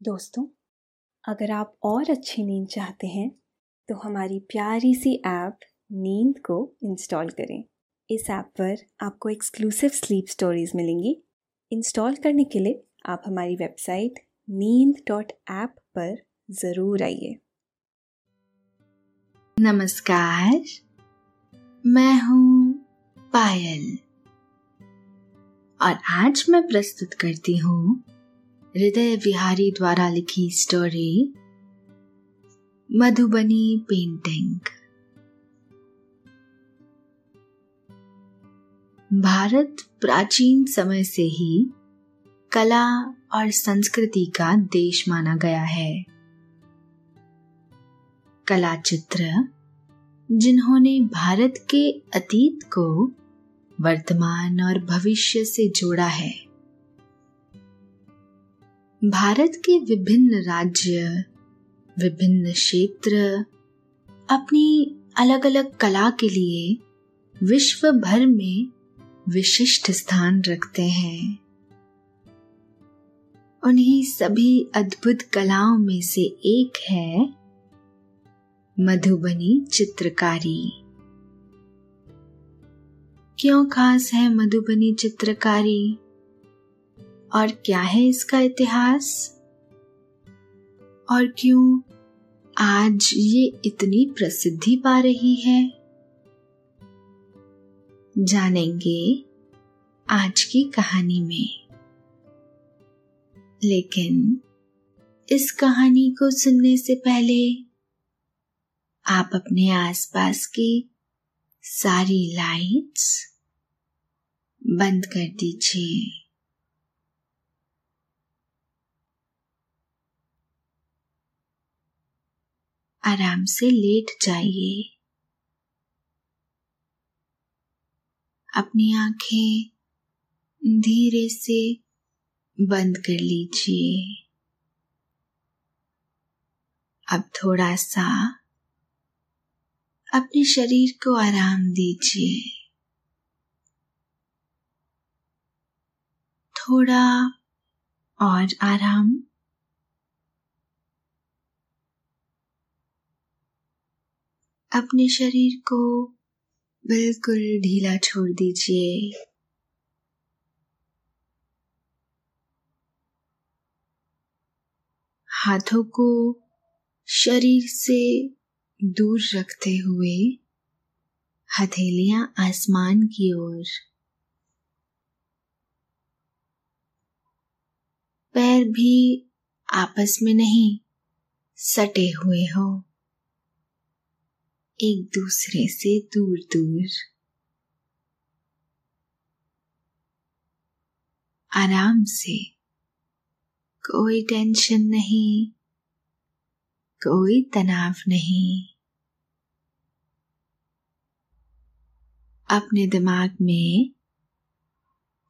दोस्तों, अगर आप और अच्छी नींद चाहते हैं तो हमारी प्यारी सी ऐप नींद को इंस्टॉल करें। इस ऐप पर आपको एक्सक्लूसिव स्लीप स्टोरीज मिलेंगी। इंस्टॉल करने के लिए आप हमारी वेबसाइट नींद डॉट ऐप पर ज़रूर आइए। नमस्कार, मैं हूँ पायल। और आज मैं प्रस्तुत करती हूँ हृदय विहारी द्वारा लिखी स्टोरी मधुबनी पेंटिंग भारत प्राचीन समय से ही कला और संस्कृति का देश माना गया है। कला चित्र जिन्होंने भारत के अतीत को वर्तमान और भविष्य से जोड़ा है। भारत के विभिन्न राज्य, विभिन्न क्षेत्र, अपनी अलग अलग कला के लिए विश्व भर में विशिष्ट स्थान रखते हैं। उन्हीं सभी अद्भुत कलाओं में से एक है मधुबनी चित्रकारी। क्यों खास है मधुबनी चित्रकारी? और क्या है इसका इतिहास? और क्यों आज ये इतनी प्रसिद्धि पा रही है? जानेंगे आज की कहानी में। लेकिन इस कहानी को सुनने से पहले आप अपने आसपास की सारी लाइट्स बंद कर दीजिए। आराम से लेट जाइए। अपनी आँखें धीरे से बंद कर लीजिए। अब थोड़ा सा अपने शरीर को आराम दीजिए। थोड़ा और आराम। अपने शरीर को बिल्कुल ढीला छोड़ दीजिए। हाथों को शरीर से दूर रखते हुए हथेलियाँ आसमान की ओर, पैर भी आपस में नहीं, सटे हुए हो। एक दूसरे से दूर दूर। आराम से। कोई टेंशन नहीं। कोई तनाव नहीं। अपने दिमाग में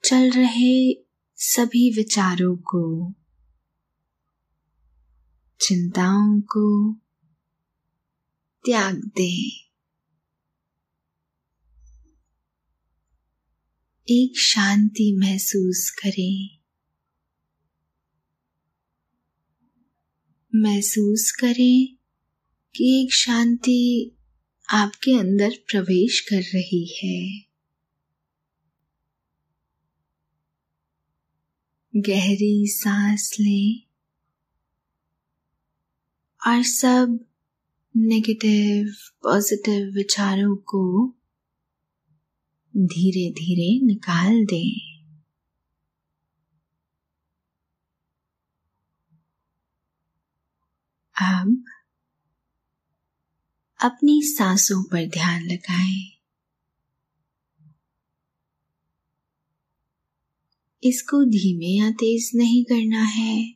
चल रहे सभी विचारों को, चिंताओं को त्याग दे। एक शांति महसूस करें। महसूस करें कि एक शांति आपके अंदर प्रवेश कर रही है। गहरी सांस लें और सब नेगेटिव पॉजिटिव विचारों को धीरे धीरे निकाल दें अब अपनी सांसों पर ध्यान लगाएँ। इसको धीमे या तेज नहीं करना है।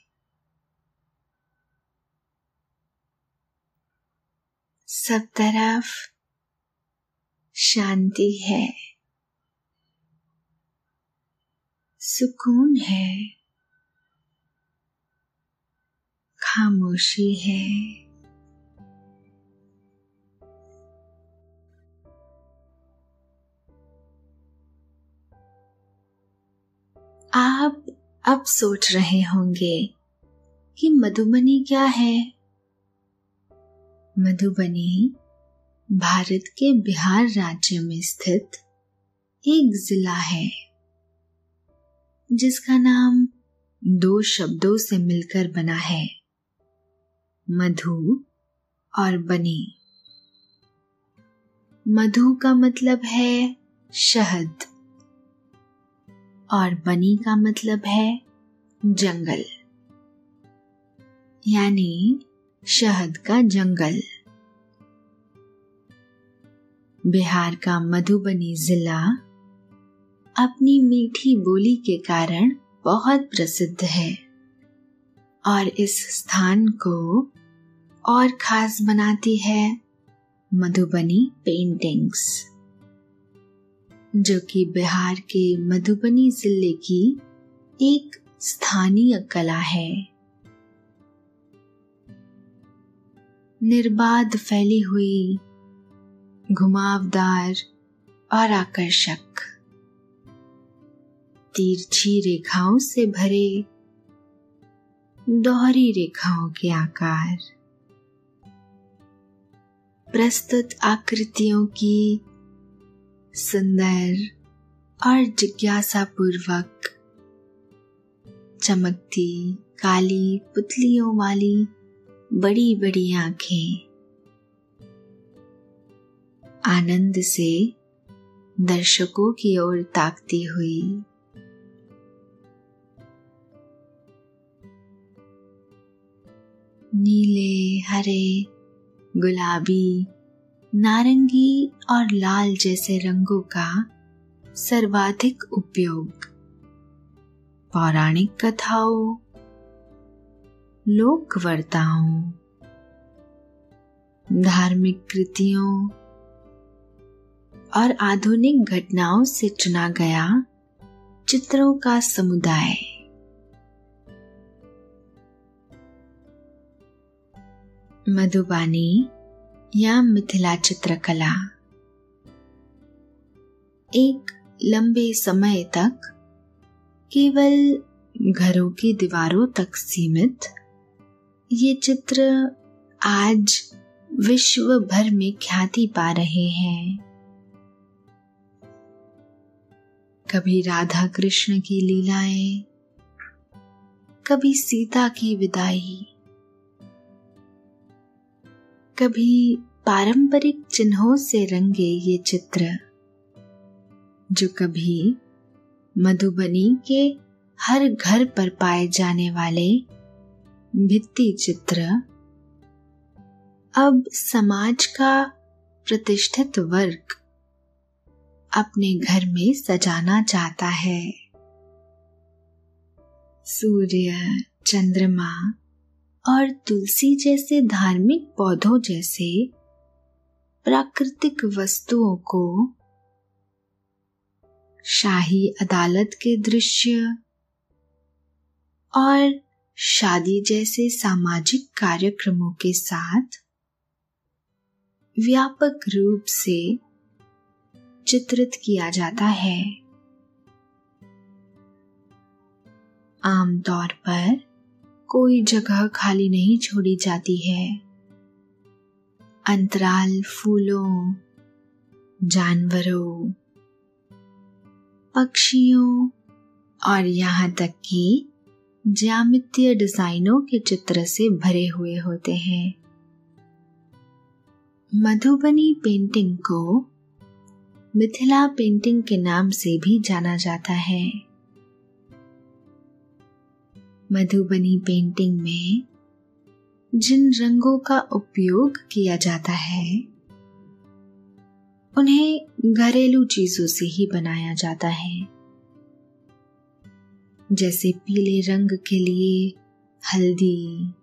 सब तरफ़ शांति है। सुकून है। खामोशी है। आप अब सोच रहे होंगे कि मधुबनी क्या है? मधुबनी, भारत के बिहार राज्य में स्थित एक जिला है, जिसका नाम दो शब्दों से मिलकर बना है, मधु और बनी। मधु का मतलब है शहद और बनी का मतलब है जंगल, यानी शहद का जंगल। बिहार का मधुबनी जिला अपनी मीठी बोली के कारण बहुत प्रसिद्ध है और इस स्थान को और खास बनाती है मधुबनी पेंटिंग्स जो कि बिहार के मधुबनी ज़िले की एक स्थानीय कला है। निर्बाध फैली हुई, घुमावदार और आकर्षक। तिरछी रेखाओं से भरे, दोहरी रेखाओं के आकार। प्रस्तुत आकृतियों की सुंदर और जिज्ञासा पूर्वक चमकती काली पुतलियों वाली बड़ी बड़ी आँखें। आनंद से दर्शकों की ओर ताकती हुई। नीले, हरे, गुलाबी, नारंगी और लाल जैसे रंगों का सर्वाधिक उपयोग। पौराणिक कथाओं लोक वर्ताओं धार्मिक कृतियों और आधुनिक घटनाओं से चुना गया चित्रों का समुदाय। मधुबानी या मिथिला चित्रकला। एक लंबे समय तक केवल घरों की दीवारों तक सीमित ये चित्र आज विश्व भर में ख्याति पा रहे हैं। कभी राधा कृष्ण की लीलाएँ, कभी सीता की विदाई, कभी पारंपरिक चिन्हों से रंगे ये चित्र, जो कभी मधुबनी के हर घर पर पाए जाने वाले भित्ति चित्र। अब समाज का प्रतिष्ठित वर्ग अपने घर में सजाना चाहता है। सूर्य, चंद्रमा और तुलसी जैसे धार्मिक पौधों जैसे प्राकृतिक वस्तुओं को शाही अदालत के दृश्य और शादी जैसे सामाजिक कार्यक्रमों के साथ व्यापक रूप से चित्रित किया जाता है। आमतौर पर कोई जगह खाली नहीं छोड़ी जाती है। अंतराल फूलों, जानवरों, पक्षियों और यहाँ तक कि ज्यामितीय डिजाइनों के चित्र से भरे हुए होते हैं। मधुबनी पेंटिंग को मिथिला पेंटिंग के नाम से भी जाना जाता है। मधुबनी पेंटिंग में जिन रंगों का उपयोग किया जाता है, उन्हें घरेलू चीज़ों से ही बनाया जाता है। जैसे पीले रंग के लिए हल्दी,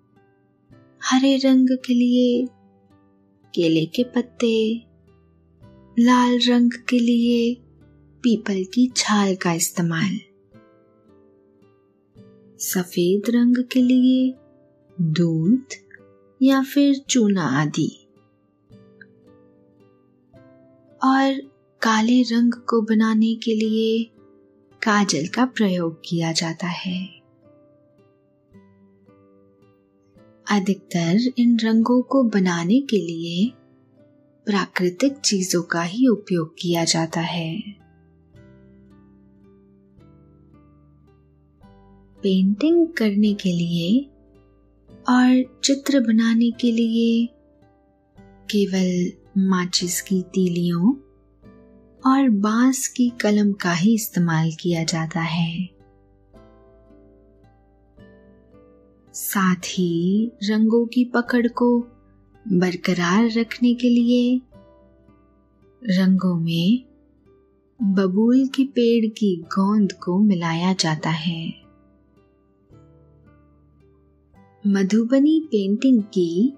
हरे रंग के लिए केले के पत्ते, लाल रंग के लिए पीपल की छाल का इस्तेमाल, सफ़ेद रंग के लिए दूध या फिर चूना आदि। और काले रंग को बनाने के लिए काजल का प्रयोग किया जाता है। अधिकतर इन रंगों को बनाने के लिए प्राकृतिक चीज़ों का ही उपयोग किया जाता है। पेंटिंग करने के लिए और चित्र बनाने के लिए केवल माचिस की तीलियों और बाँस की कलम का ही इस्तेमाल किया जाता है। साथ ही रंगों की पकड़ को बरकरार रखने के लिए रंगों में बबूल के पेड़ की गोंद को मिलाया जाता है। मधुबनी पेंटिंग की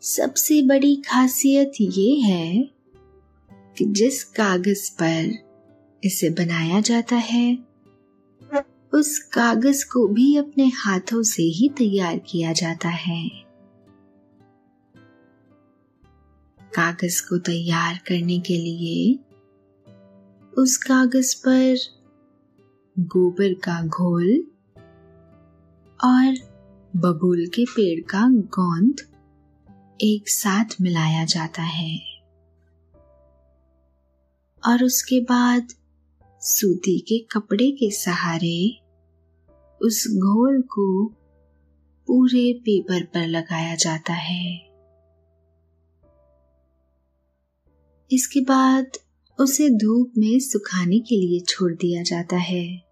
सबसे बड़ी खासियत ये है कि जिस कागज़ पर इसे बनाया जाता है, उस कागज़ को भी अपने हाथों से ही तैयार किया जाता है। कागज़ को तैयार करने के लिए उस कागज़ पर गोबर का घोल और बबूल के पेड़ का गोंद एक साथ मिलाया जाता है। और उसके बाद सूती के कपड़े के सहारे उस घोल को पूरे पेपर पर लगाया जाता है। इसके बाद उसे धूप में सुखाने के लिए छोड़ दिया जाता है।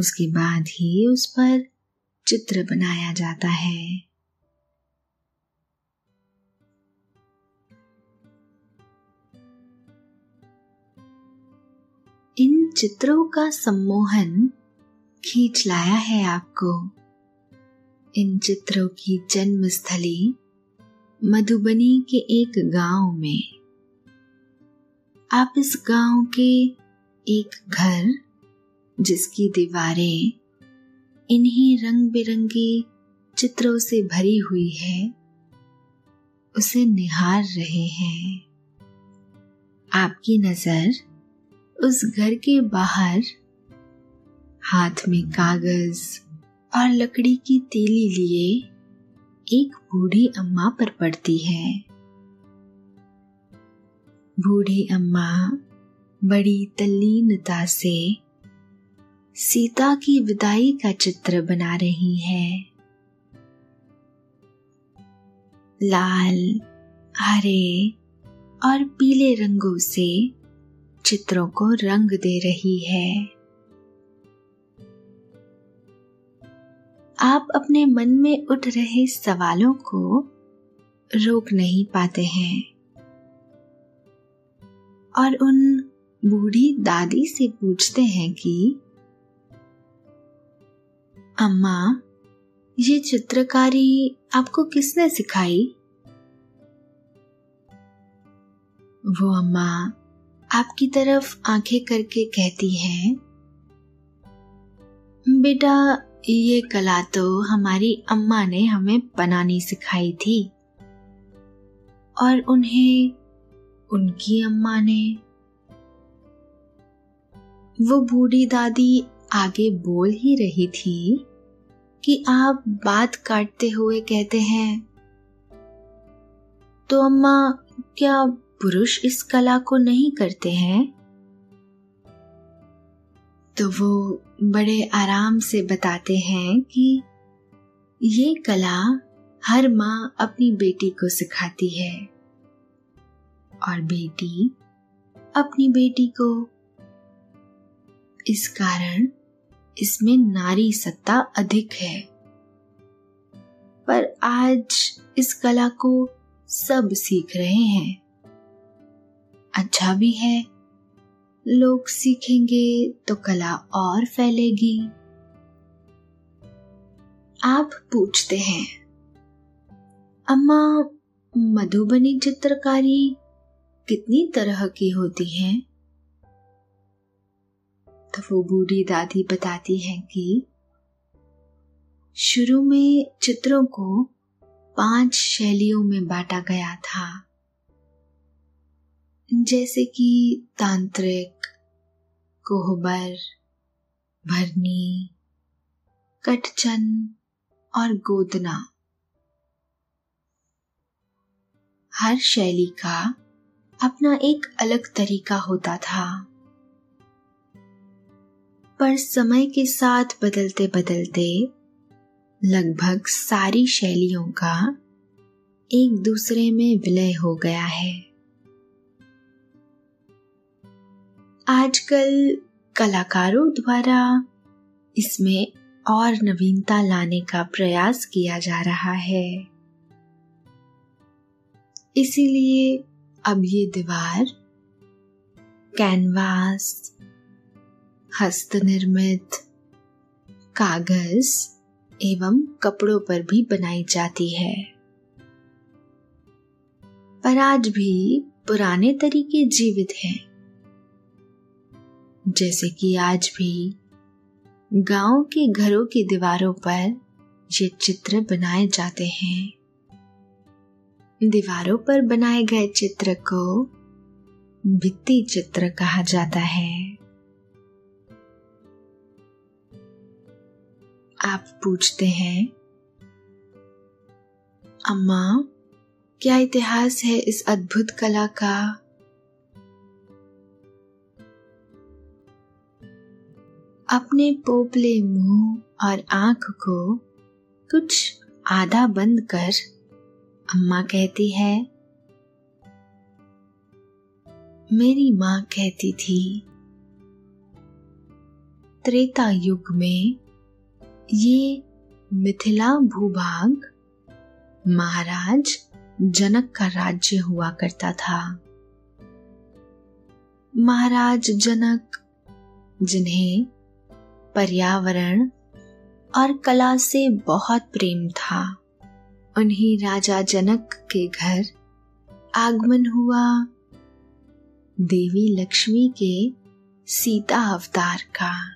उसके बाद ही उस पर चित्र बनाया जाता है। इन चित्रों का सम्मोहन खींच लाया है आपको। इन चित्रों की जन्मस्थली मधुबनी के एक गाँव में। आप इस गाँव के एक घर, जिसकी दीवारें इन्हीं रंग बिरंगी चित्रों से भरी हुई है, उसे निहार रहे हैं। आपकी नज़र उस घर के बाहर हाथ में कागज़ और लकड़ी की तेली लिए एक बूढ़ी अम्मा पर पड़ती है। बूढ़ी अम्मा बड़ी तल्लीनता से सीता की विदाई का चित्र बना रही है। लाल, हरे और पीले रंगों से चित्रों को रंग दे रही है। आप अपने मन में उठ रहे सवालों को रोक नहीं पाते हैं। और उन बूढ़ी दादी से पूछते हैं कि, अम्मा, ये चित्रकारी आपको किसने सिखाई? वो अम्मा आपकी तरफ़ आँखें करके कहती है, बेटा, ये कला तो हमारी अम्मा ने हमें बनानी सिखाई थी और उन्हें उनकी अम्मा ने वो बूढ़ी दादी आगे बोल ही रही थी कि आप बात काटते हुए कहते हैं तो अम्मा, क्या पुरुष इस कला को नहीं करते हैं? तो वो बड़े आराम से बताते हैं कि ये कला हर माँ अपनी बेटी को सिखाती है। और बेटी अपनी बेटी को इस कारण इसमें नारी सत्ता अधिक है। पर आज इस कला को सब सीख रहे हैं। अच्छा भी है। लोग सीखेंगे तो कला और फैलेगी। आप पूछते हैं, अम्मा मधुबनी चित्रकारी कितनी तरह की होती है? तो वो बूढ़ी दादी बताती है कि शुरू में चित्रों को पाँच शैलियों में बांटा गया था। जैसे कि तांत्रिक, कोहबर, भरनी, कटचन और गोदना। हर शैली का अपना एक अलग तरीका होता था। पर समय के साथ बदलते बदलते लगभग सारी शैलियों का एक दूसरे में विलय हो गया है। आजकल कलाकारों द्वारा इसमें और नवीनता लाने का प्रयास किया जा रहा है। इसीलिए अब ये दीवार कैनवास हस्त निर्मित कागज़ एवं कपड़ों पर भी बनाई जाती है। पर आज भी पुराने तरीके जीवित हैं। जैसे कि आज भी, गाँव के घरों की दीवारों पर ये चित्र बनाए जाते हैं। दीवारों पर बनाए गए चित्र को भित्ति चित्र कहा जाता है। आप पूछते हैं, अम्मा, क्या इतिहास है इस अद्भुत कला का? अपने पोपले मुँह और आँख को कुछ आधा बंद कर अम्मा कहती है, मेरी माँ कहती थी, त्रेता युग में ये मिथिला भूभाग महाराज जनक का राज्य हुआ करता था। महाराज जनक जिन्हें पर्यावरण और कला से बहुत प्रेम था। उन्हीं राजा जनक के घर आगमन हुआ। देवी लक्ष्मी के सीता अवतार का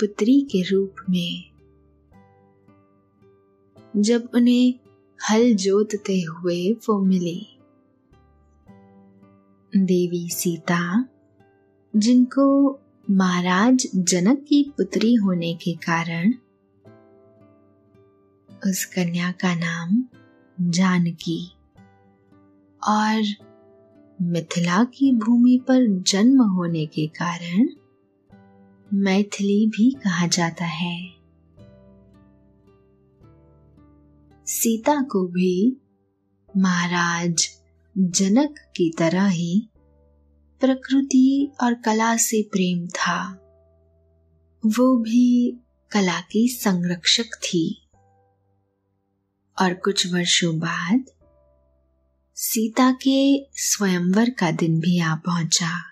पुत्री के रूप में। जब उन्हें हल जोतते हुए वो मिली। देवी सीता, जिनको महाराज जनक की पुत्री होने के कारण उस कन्या का नाम जानकी और मिथिला की भूमि पर जन्म होने के कारण मैथिली भी कहा जाता है। सीता को भी महाराज जनक की तरह ही प्रकृति और कला से प्रेम था। वो भी कला की संरक्षक थी। और कुछ वर्षों बाद सीता के स्वयंवर का दिन भी आ पहुँचा।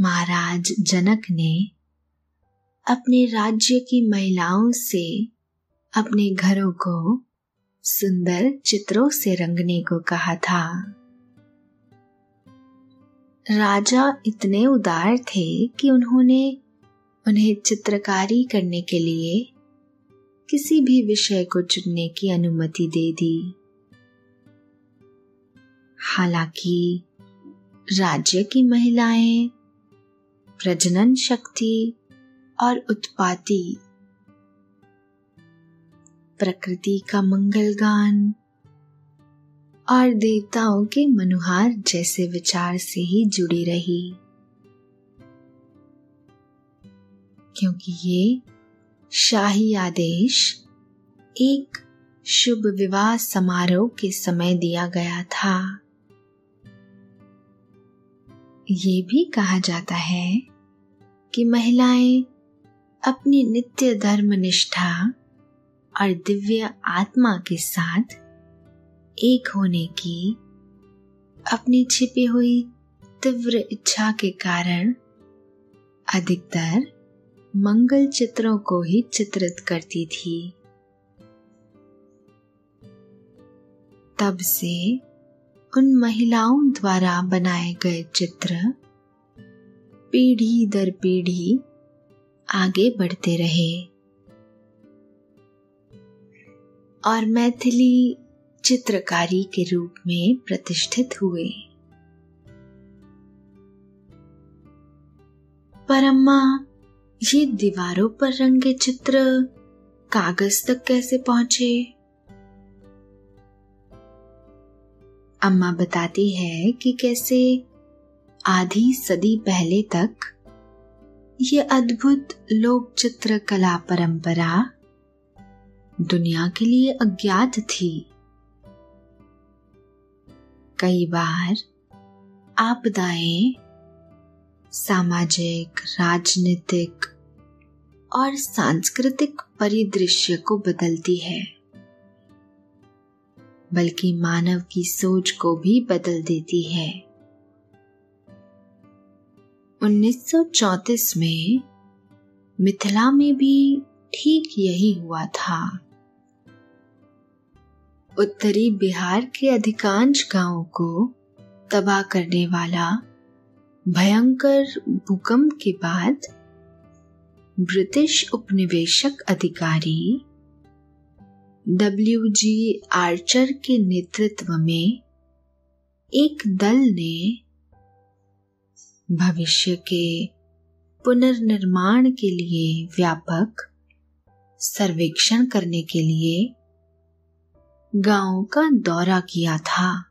महाराज जनक ने अपने राज्य की महिलाओं से अपने घरों को सुंदर चित्रों से रंगने को कहा था। राजा इतने उदार थे कि उन्होंने उन्हें चित्रकारी करने के लिए किसी भी विषय को चुनने की अनुमति दे दी। हालाँकि राज्य की महिलाएँ, प्रजनन शक्ति और उत्पाती, प्रकृति का मंगल गान और देवताओं के मनुहार जैसे विचार से ही जुड़ी रही। क्योंकि ये शाही आदेश एक शुभ विवाह समारोह के समय दिया गया था। ये भी कहा जाता है कि महिलाएँ अपनी नित्य धर्म निष्ठा और दिव्य आत्मा के साथ एक होने की अपनी छिपी हुई तीव्र इच्छा के कारण अधिकतर मंगल चित्रों को ही चित्रित करती थी। तब से उन महिलाओं द्वारा बनाए गए चित्र पीढ़ी दर पीढ़ी आगे बढ़ते रहे। और मैथिली चित्रकारी के रूप में प्रतिष्ठित हुए। पर अम्मा, ये दीवारों पर रंगे चित्र कागज़ तक कैसे पहुँचे? अम्मा बताती है कि कैसे आधी सदी पहले तक ये अद्भुत लोक चित्रकला परंपरा दुनिया के लिए अज्ञात थी। कई बार आपदाएँ सामाजिक, राजनीतिक और सांस्कृतिक परिदृश्य को बदलती है, बल्कि मानव की सोच को भी बदल देती है। 1934 में मिथिला में भी ठीक यही हुआ था। उत्तरी बिहार के अधिकांश गाँवों को तबाह करने वाला भयंकर भूकंप के बाद ब्रिटिश उपनिवेशक अधिकारी डब्ल्यू जी आर्चर के नेतृत्व में एक दल ने भविष्य के पुनर्निर्माण के लिए व्यापक सर्वेक्षण करने के लिए गाँव का दौरा किया था।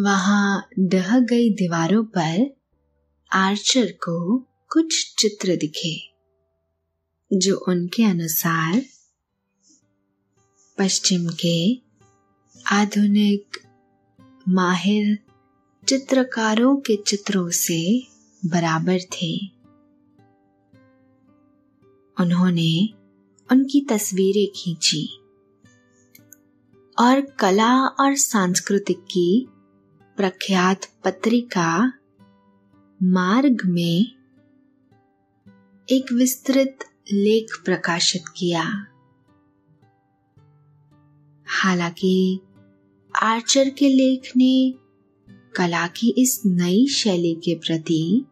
वहाँ डह गई दीवारों पर आर्चर को कुछ चित्र दिखे, जो उनके अनुसार पश्चिम के आधुनिक माहिर चित्रकारों के चित्रों से बराबर थे। उन्होंने उनकी तस्वीरें खींची। और कला और सांस्कृतिक की प्रख्यात पत्रिका मार्ग में एक विस्तृत लेख प्रकाशित किया। हालाँकि आर्चर के लेख ने कला की इस नई शैली के प्रति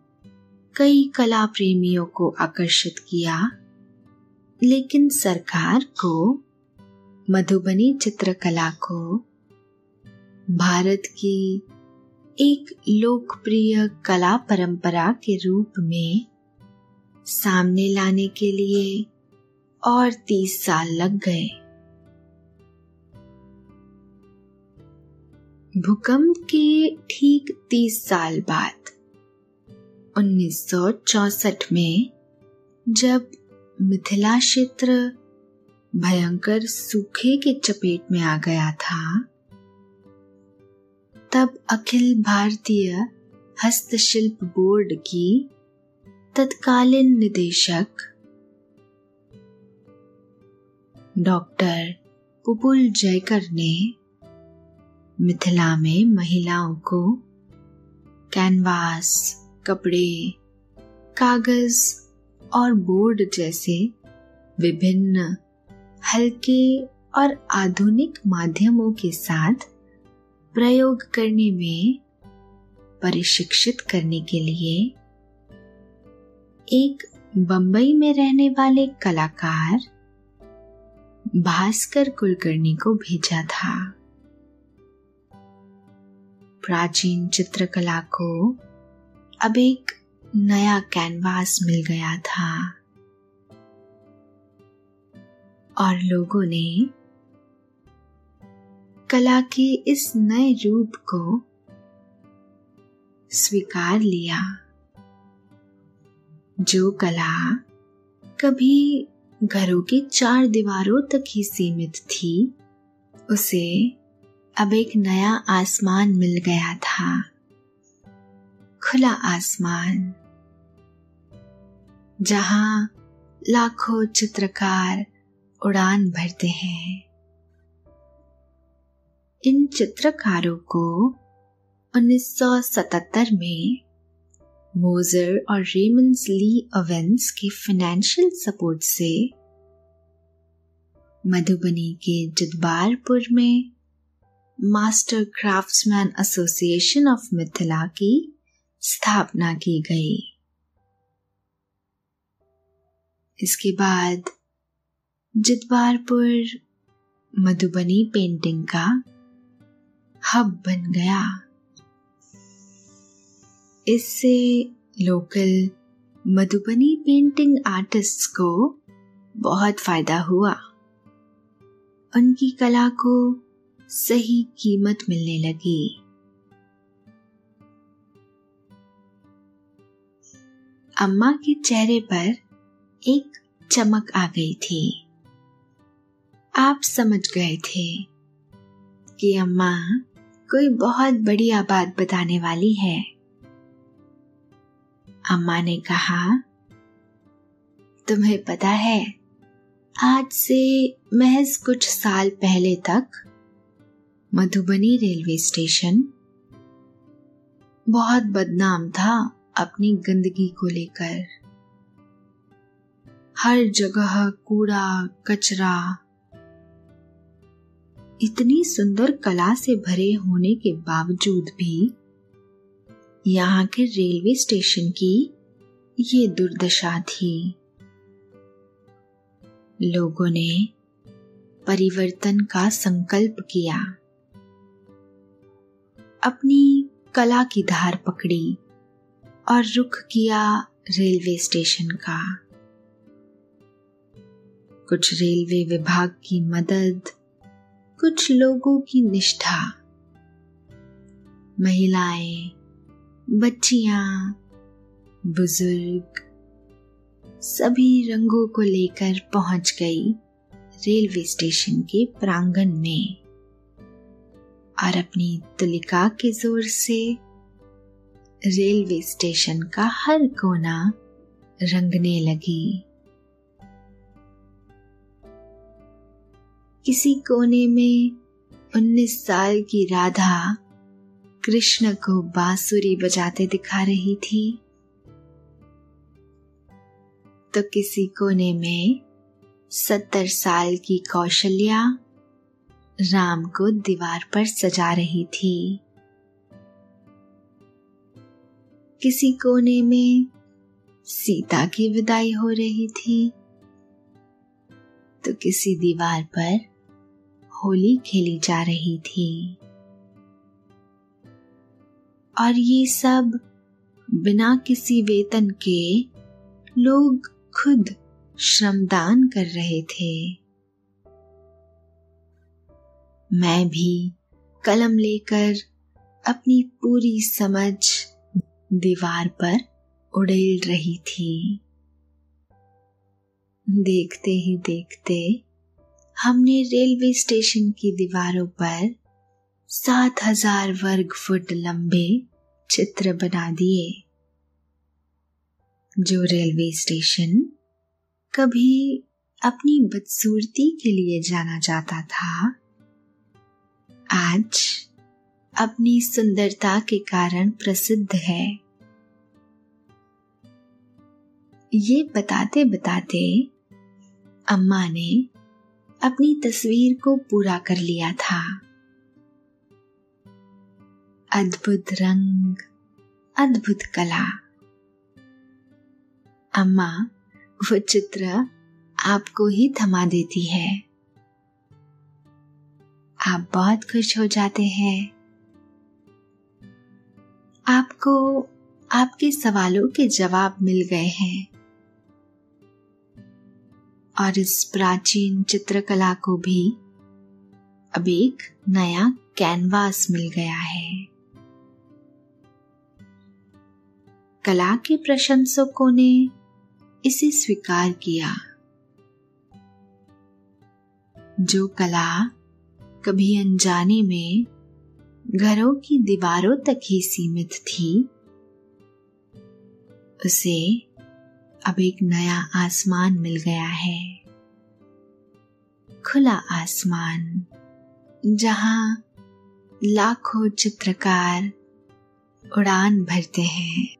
कई कला प्रेमियों को आकर्षित किया। लेकिन सरकार को, मधुबनी चित्रकला को, भारत की एक लोकप्रिय कला परंपरा के रूप में सामने लाने के लिए और तीस साल लग गए। भूकंप के ठीक तीस साल बाद 1964 में, जब मिथिला क्षेत्र भयंकर सूखे के चपेट में आ गया था। तब अखिल भारतीय हस्तशिल्प बोर्ड की तत्कालीन निदेशक डॉक्टर पुपुल जयकर ने मिथिला में महिलाओं को कैनवास, कपड़े, कागज़ और बोर्ड जैसे विभिन्न, हल्के और आधुनिक माध्यमों के साथ प्रयोग करने में, प्रशिक्षित करने के लिए एक बंबई में रहने वाले कलाकार भास्कर कुलकर्णी को भेजा था। प्राचीन चित्रकला को अब एक नया कैनवास मिल गया था। और लोगों ने कला के इस नए रूप को स्वीकार लिया, जो कला कभी घरों के चार दीवारों तक ही सीमित थी, उसे अब एक नया आसमान मिल गया था। खुला आसमान। जहाँ लाखों चित्रकार उड़ान भरते हैं। इन चित्रकारों को 1977 में मोजर और रेमंड्स ली अवेंस के फाइनेंशियल सपोर्ट से मधुबनी के जिदबारपुर में master craftsman association of Mithila की स्थापना की गई। इसके बाद जिदबारपुर मधुबनी पेंटिंग का हब बन गया। इससे लोकल मधुबनी पेंटिंग आर्टिस्ट्स को बहुत फ़ायदा हुआ। उनकी कला को सही कीमत मिलने लगी। अम्मा के चेहरे पर एक चमक आ गई थी। आप समझ गए थे कि अम्मा कोई बहुत बड़ी बात बताने वाली है। अम्मा ने कहा, तुम्हें पता है, आज से महज कुछ साल पहले तक मधुबनी रेलवे स्टेशन बहुत बदनाम था अपनी गंदगी को लेकर। हर जगह कूड़ा, कचरा। इतनी सुंदर कला से भरे होने के बावजूद भी यहाँ के रेलवे स्टेशन की ये दुर्दशा थी। लोगों ने परिवर्तन का संकल्प किया। अपनी कला की धार पकड़ी और रुख किया रेलवे स्टेशन का। कुछ रेलवे विभाग की मदद, कुछ लोगों की निष्ठा। महिलाएँ, बच्चियाँ, बुज़ुर्ग, सभी रंगों को लेकर पहुँच गई रेलवे स्टेशन के प्रांगण में। और अपनी तुलिका के ज़ोर से रेलवे स्टेशन का हर कोना रंगने लगी। किसी कोने में उन्नीस साल की राधा कृष्ण को बांसुरी बजाते दिखा रही थी। तो किसी कोने में सत्तर साल की कौशल्या राम को दीवार पर सजा रही थी। किसी कोने में सीता की विदाई हो रही थी। तो किसी दीवार पर होली खेली जा रही थी। और ये सब बिना किसी वेतन के लोग खुद श्रमदान कर रहे थे। मैं भी कलम लेकर अपनी पूरी समझ दीवार पर उड़ेल रही थी। देखते ही देखते हमने रेलवे स्टेशन की दीवारों पर सात हज़ार वर्ग फुट लंबे चित्र बना दिए, जो रेलवे स्टेशन कभी अपनी बदसूरती के लिए जाना जाता था। आज अपनी सुंदरता के कारण प्रसिद्ध है। ये बताते बताते अम्मा ने अपनी तस्वीर को पूरा कर लिया था। अद्भुत रंग, अद्भुत कला। अम्मा, वो चित्र आपको ही थमा देती है। आप बहुत खुश हो जाते हैं। आपको आपके सवालों के जवाब मिल गए हैं। और इस प्राचीन चित्रकला को भी अब एक नया कैनवास मिल गया है। कला के प्रशंसकों ने इसे स्वीकार किया। जो कला कभी अनजाने में घरों की दीवारों तक ही सीमित थी, उसे अब एक नया आसमान मिल गया है। खुला आसमान, जहाँ लाखों चित्रकार उड़ान भरते हैं।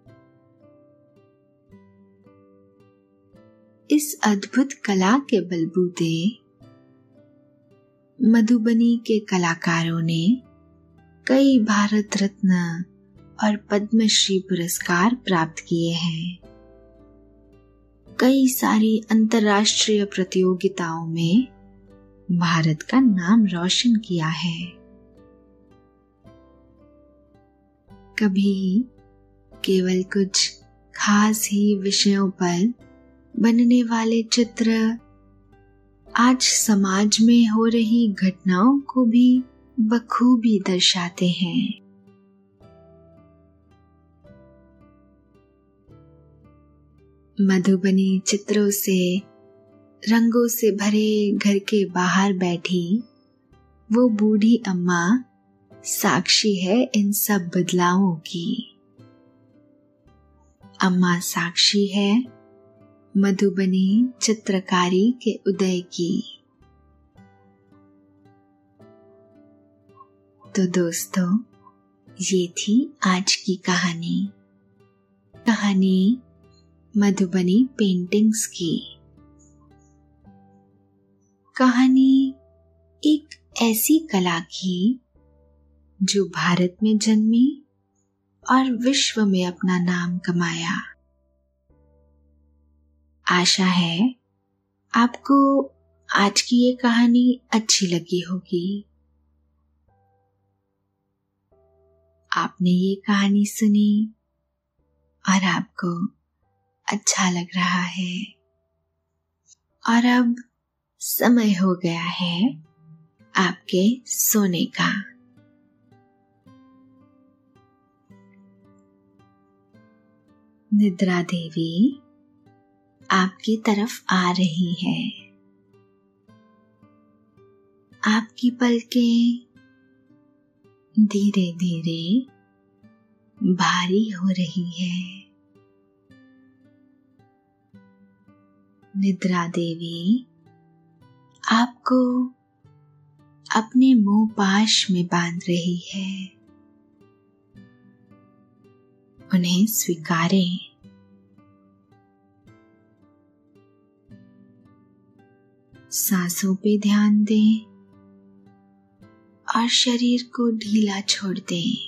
इस अद्भुत कला के बलबूते मधुबनी के कलाकारों ने कई भारत रत्न और पद्मश्री पुरस्कार प्राप्त किए हैं। कई सारी अंतर्राष्ट्रीय प्रतियोगिताओं में भारत का नाम रोशन किया है। कभी केवल कुछ खास ही विषयों पर बनने वाले चित्र आज समाज में हो रही घटनाओं को भी बखूबी दर्शाते हैं। मधुबनी चित्रों से, रंगों से भरे घर के बाहर बैठी, वो बूढ़ी अम्मा साक्षी है इन सब बदलावों की। अम्मा साक्षी है मधुबनी चित्रकारी के उदय की। तो दोस्तों, ये थी आज की कहानी। कहानी मधुबनी पेंटिंग्स की। कहानी, एक ऐसी कला की, जो भारत में जन्मी और विश्व में अपना नाम कमाया। आशा है, आपको आज की ये कहानी अच्छी लगी होगी। आपने ये कहानी सुनी और आपको अच्छा लग रहा है। और अब समय हो गया है आपके सोने का। निद्रा देवी आपकी तरफ़ आ रही है। आपकी पलकें धीरे धीरे भारी हो रही है। निद्रा देवी, आपको अपने मुँह पाश में बाँध रही है। उन्हें स्वीकारें। सांसों पे ध्यान दें और शरीर को ढीला छोड़ दें।